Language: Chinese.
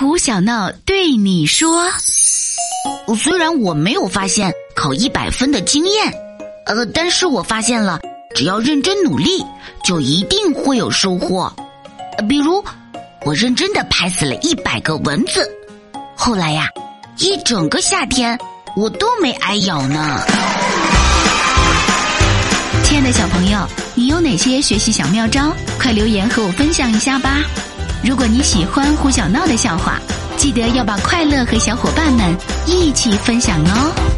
胡小闹对你说：“虽然我没有发现考一百分的经验，呃，但是我发现了，只要认真努力，就一定会有收获。比如，我认真的拍死了一百个蚊子，后来呀，一整个夏天我都没挨咬呢。”亲爱的小朋友，你有哪些学习小妙招？快留言和我分享一下吧！如果你喜欢胡小闹的笑话，记得要把快乐和小伙伴们一起分享哦。